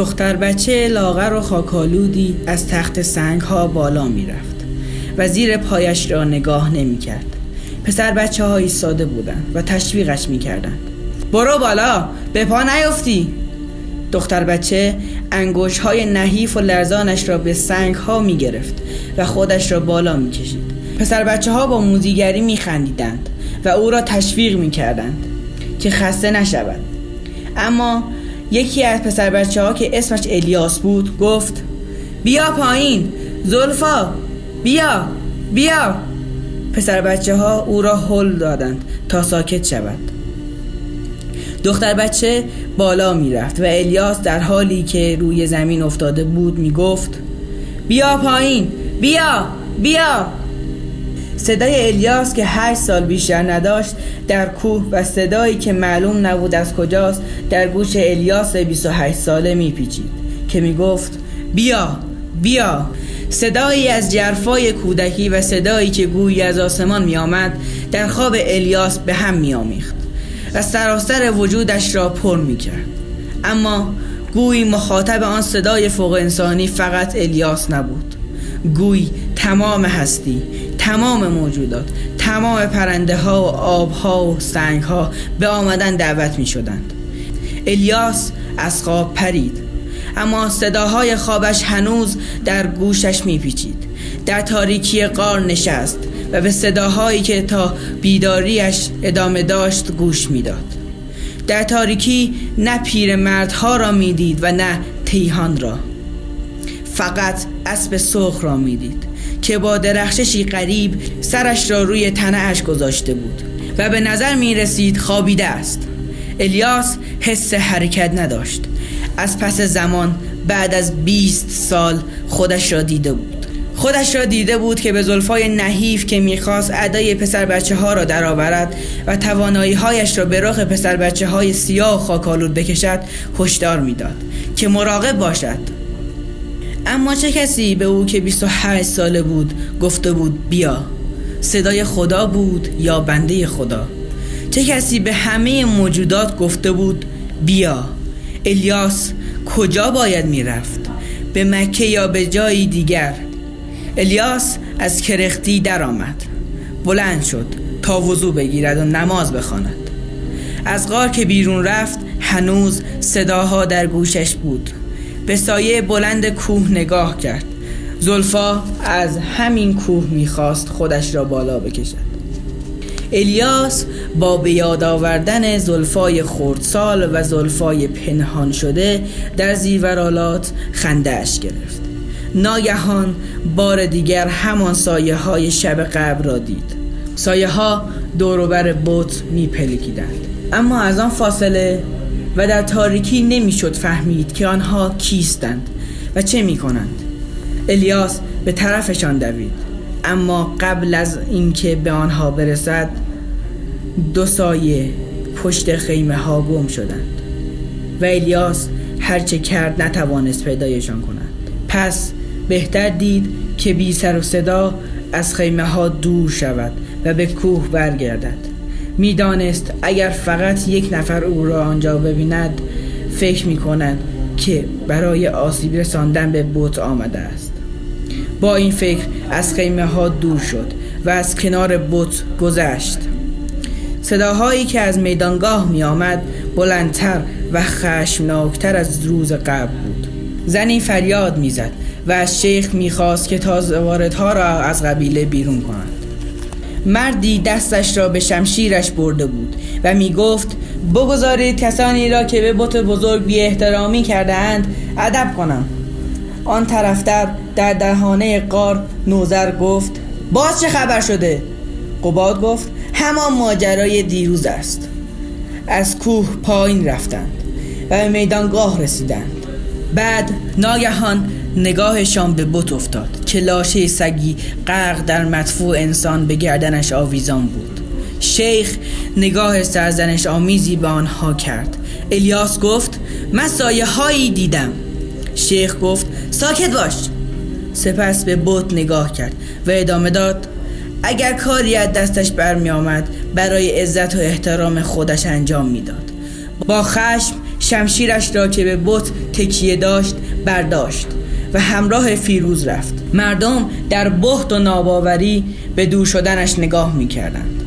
دختر بچه لاغر و خاکالودی از تخت سنگ ها بالا می رفت و زیر پایش را نگاه نمی کرد پسر بچه ها ایستاده بودند و تشویقش می کردند برو بالا به پا نیفتی. دختر بچه انگوش های نحیف و لرزانش را به سنگ ها می گرفت و خودش را بالا می کشید پسر بچه ها با موزیگری می خندیدند و او را تشویق می کردند که خسته نشود. اما یکی از پسر بچه ها که اسمش الیاس بود گفت بیا پایین زلفا بیا بیا. پسر بچه ها او را حل دادند تا ساکت شود. دختر بچه بالا می رفت و الیاس در حالی که روی زمین افتاده بود می گفت بیا پایین بیا بیا. صدای الیاس که هشت سال بیشتر نداشت در کوه و صدایی که معلوم نبود از کجاست در گوش الیاس 28 ساله میپیچید که می‌گفت بیا بیا. صدایی از جرفای کودکی و صدایی که گویی از آسمان میآمد در خواب الیاس به هم میآمیخت و سراسر وجودش را پر می‌کرد. اما گویی مخاطب آن صدای فوق انسانی فقط الیاس نبود. گویی تمام هستی تمام موجودات تمام پرنده ها و آب ها و سنگ ها به آمدن دعوت می شدند الیاس از خواب پرید. اما صداهای خوابش هنوز در گوشش می پیچید در تاریکی قار نشست و به صداهایی که تا بیداریش ادامه داشت گوش می‌داد. در تاریکی نه پیر مردها را می‌دید و نه تیهان را. فقط اسب سرخ را می‌دید. که با درخششی قریب سرش را روی تنه اش گذاشته بود و به نظر می رسید خوابیده است. الیاس حس حرکت نداشت. از پس زمان بعد از 20 سال خودش را دیده بود. خودش را دیده بود که به زلفای نحیف که می‌خواست ادای پسر بچه ها را درآورد و توانایی هایش را به رخ پسر بچه های سیاه و خاکالود بکشد هشدار می‌داد که مراقب باشد. اما چه کسی به او که 28 ساله بود گفته بود بیا صدای خدا بود یا بنده خدا؟ چه کسی به همه موجودات گفته بود بیا الیاس کجا باید می‌رفت؟ به مکه یا به جایی دیگر؟ الیاس از کرختی درآمد بلند شد تا وضو بگیرد و نماز بخواند. از غار که بیرون رفت هنوز صداها در گوشش بود. به سایه بلند کوه نگاه کرد. زلفا از همین کوه می‌خواست خودش را بالا بکشد. الیاس با به یاد آوردن زلفای خردسال و زلفای پنهان شده در زیورالات خندهاش گرفت. ناگهان بار دیگر همان سایه های شب قبل را دید. سایه ها دوروبر بوت می اما از آن فاصله و در تاریکی نمی‌شد فهمید که آنها کیستند و چه می کنند الیاس به طرفشان دوید اما قبل از اینکه به آنها برسد دو سایه پشت خیمه ها گم شدند و الیاس هرچه کرد نتوانست پیدایشان کند. پس بهتر دید که بی سر و صدا از خیمه ها دور شود و به کوه برگردد. می‌دانست اگر فقط یک نفر او را آنجا ببیند فکر می کند که برای آسیب رساندن به بوت آمده است. با این فکر از خیمه ها دور شد و از کنار بوت گذشت. صداهایی که از میدانگاه می آمد بلندتر و خشمناکتر از روز قبل بود. زنی فریاد می‌زد و از شیخ می‌خواست که تازه واردها را از قبیله بیرون کند. مردی دستش را به شمشیرش برده بود و می گفت بگذارید کسانی را که به بت بزرگ بی احترامی کرده اند ادب کنم. آن طرفتر در دهانه قار نوزر گفت باز چه خبر شده؟ قباد گفت همان ماجرای دیروز است. از کوه پایین رفتند و به میدانگاه رسیدند. بعد ناگهان نگاهشان به بت افتاد که لاشه سگی غرق در مدفوع انسان به گردنش آویزان بود. شیخ نگاه سرزنش آمیزی به آنها کرد. الیاس گفت من سایه هایی دیدم. شیخ گفت ساکت باش. سپس به بت نگاه کرد و ادامه داد اگر کاری از دستش برمی آمد برای عزت و احترام خودش انجام می‌داد با خشم شمشیرش را که به بت تکیه داشت برداشت. و همراه فیروز رفت. مردم در بحت و ناباوری به دور شدنش نگاه می کردند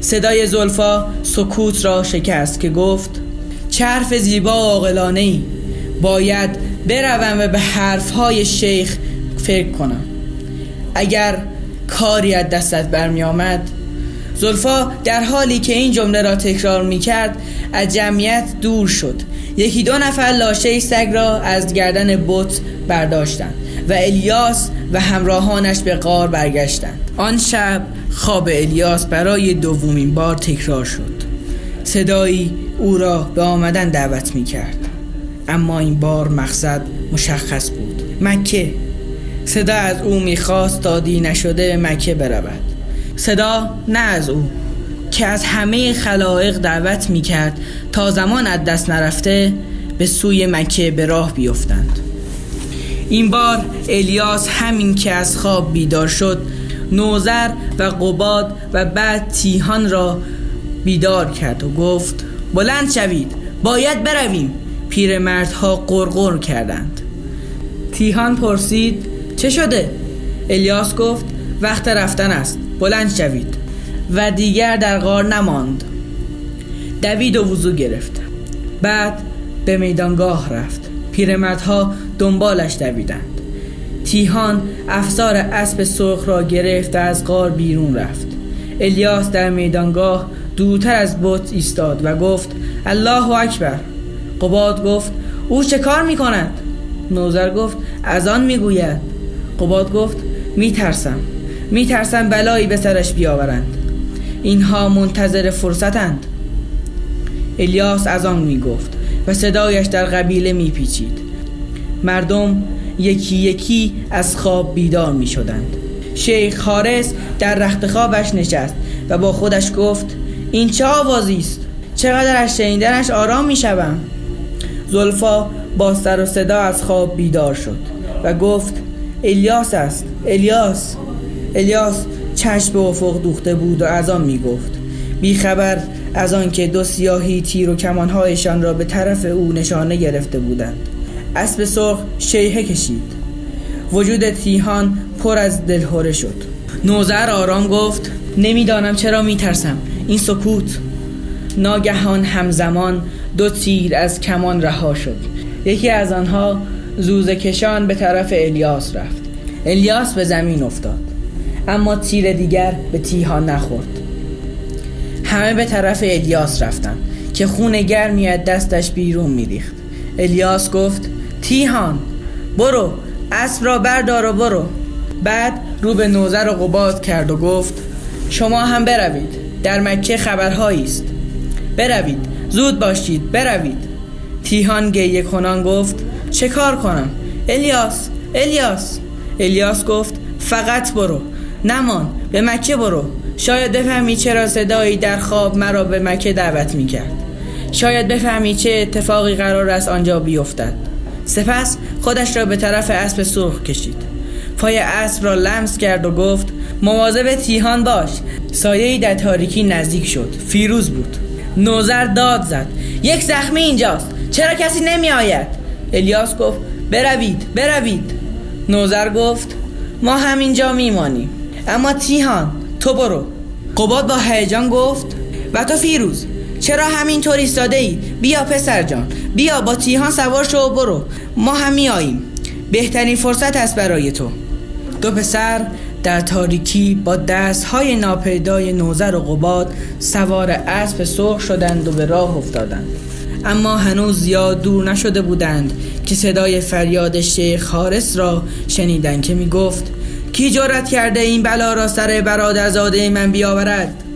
صدای زلفا سکوت را شکست که گفت چرف زیبا و ای باید بروم و به حرفهای شیخ فکر کنم. اگر کاری از دستت برمی آمد زلفا در حالی که این جمله را تکرار می کرد از جمعیت دور شد. یکی دو نفر لاشه سگ را از گردن بت برداشتند و الیاس و همراهانش به قار برگشتند. آن شب خواب الیاس برای دومین بار تکرار شد. صدایی او را به آمدن دعوت می کرد اما این بار مقصد مشخص بود. مکه. صدا از او می‌خواست تا دی نشده مکه برود. صدا نه از او که از همه خلایق دعوت می کرد تا زمان از دست نرفته به سوی مکه به راه بیفتند. این بار الیاس همین که از خواب بیدار شد نوزر و قباد و بعد تیهان را بیدار کرد و گفت بلند شوید باید برویم. پیرمردها قرقر کردند. تیهان پرسید چه شده؟ الیاس گفت وقت رفتن است. بلند شوید و دیگر در غار نماند. دوید و وضو گرفت. بعد به میدانگاه رفت. پیرمردها دنبالش دویدند. تیهان افسار اسب سرخ را گرفت و از غار بیرون رفت. الیاس در میدانگاه دورتر از بت ایستاد و گفت الله اکبر. قباد گفت او چه کار می کند؟ نوزر گفت از آن می گوید قباد گفت می ترسم می ترسم بلایی به سرش بیاورند. اینها منتظر فرصتند. الیاس از آن می گفت و صدایش در قبیله می پیچید مردم یکی یکی از خواب بیدار می شدند شیخ خارس در رخت خوابش نشست و با خودش گفت این چه آوازی است؟ چقدر از شنیدنش آرام می شوم زلفا با سر و صدا از خواب بیدار شد و گفت الیاس است الیاس. الیاس چشم به افق دوخته بود و از آن می گفت بیخبر از آنکه دو سیاهی تیر و کمانهایشان را به طرف او نشانه گرفته بودند. اسب سرخ شیهه کشید. وجود تیهان پر از دلهوره شد. نوزر آرام گفت نمی‌دانم چرا میترسم. این سکوت. ناگهان همزمان دو تیر از کمان رها شد. یکی از آنها زوزه کشان به طرف الیاس رفت. الیاس به زمین افتاد. اما تیر دیگر به تیها نخورد. همه به طرف الیاس رفتن که خون گرمی از دستش بیرون میریخت الیاس گفت تیهان برو اسب را بردار و برو. بعد رو به نوزر و قباد کرد و گفت شما هم بروید در مکه خبرهایی است. بروید زود باشید بروید. تیهان گیه کنان گفت چه کار کنم؟ الیاس الیاس. الیاس گفت فقط برو. نمان به مکه برو. شاید بفهمی چرا صدایی در خواب مرا به مکه دعوت می کرد شاید بفهمی چه اتفاقی قرار است آنجا بیفتد. سپس خودش را به طرف اسب سرخ کشید. پای اسب را لمس کرد و گفت مواظب تیهان باش. سایه در تاریکی نزدیک شد. فیروز بود. نوزر داد زد. یک زخمی اینجاست. چرا کسی نمی آید الیاس گفت بروید بروید. نوزر گفت ما همینجا میمانیم. اما تیهان تو برو. قباد با هیجان گفت و تو فیروز چرا همینطور ایستاده ای بیا پسر جان بیا با تیهان سوار شو و برو. ما هم میاییم بهترین فرصت است برای تو. دو پسر در تاریکی با های ناپیدای نوزر و قباد سوار اسب سرخ شدند و به راه افتادند. اما هنوز زیاد دور نشده بودند که صدای فریاد شیخ خارس را شنیدند که می گفت کی جرأت کرده این بلا را سر برادرزاده من بیاورد؟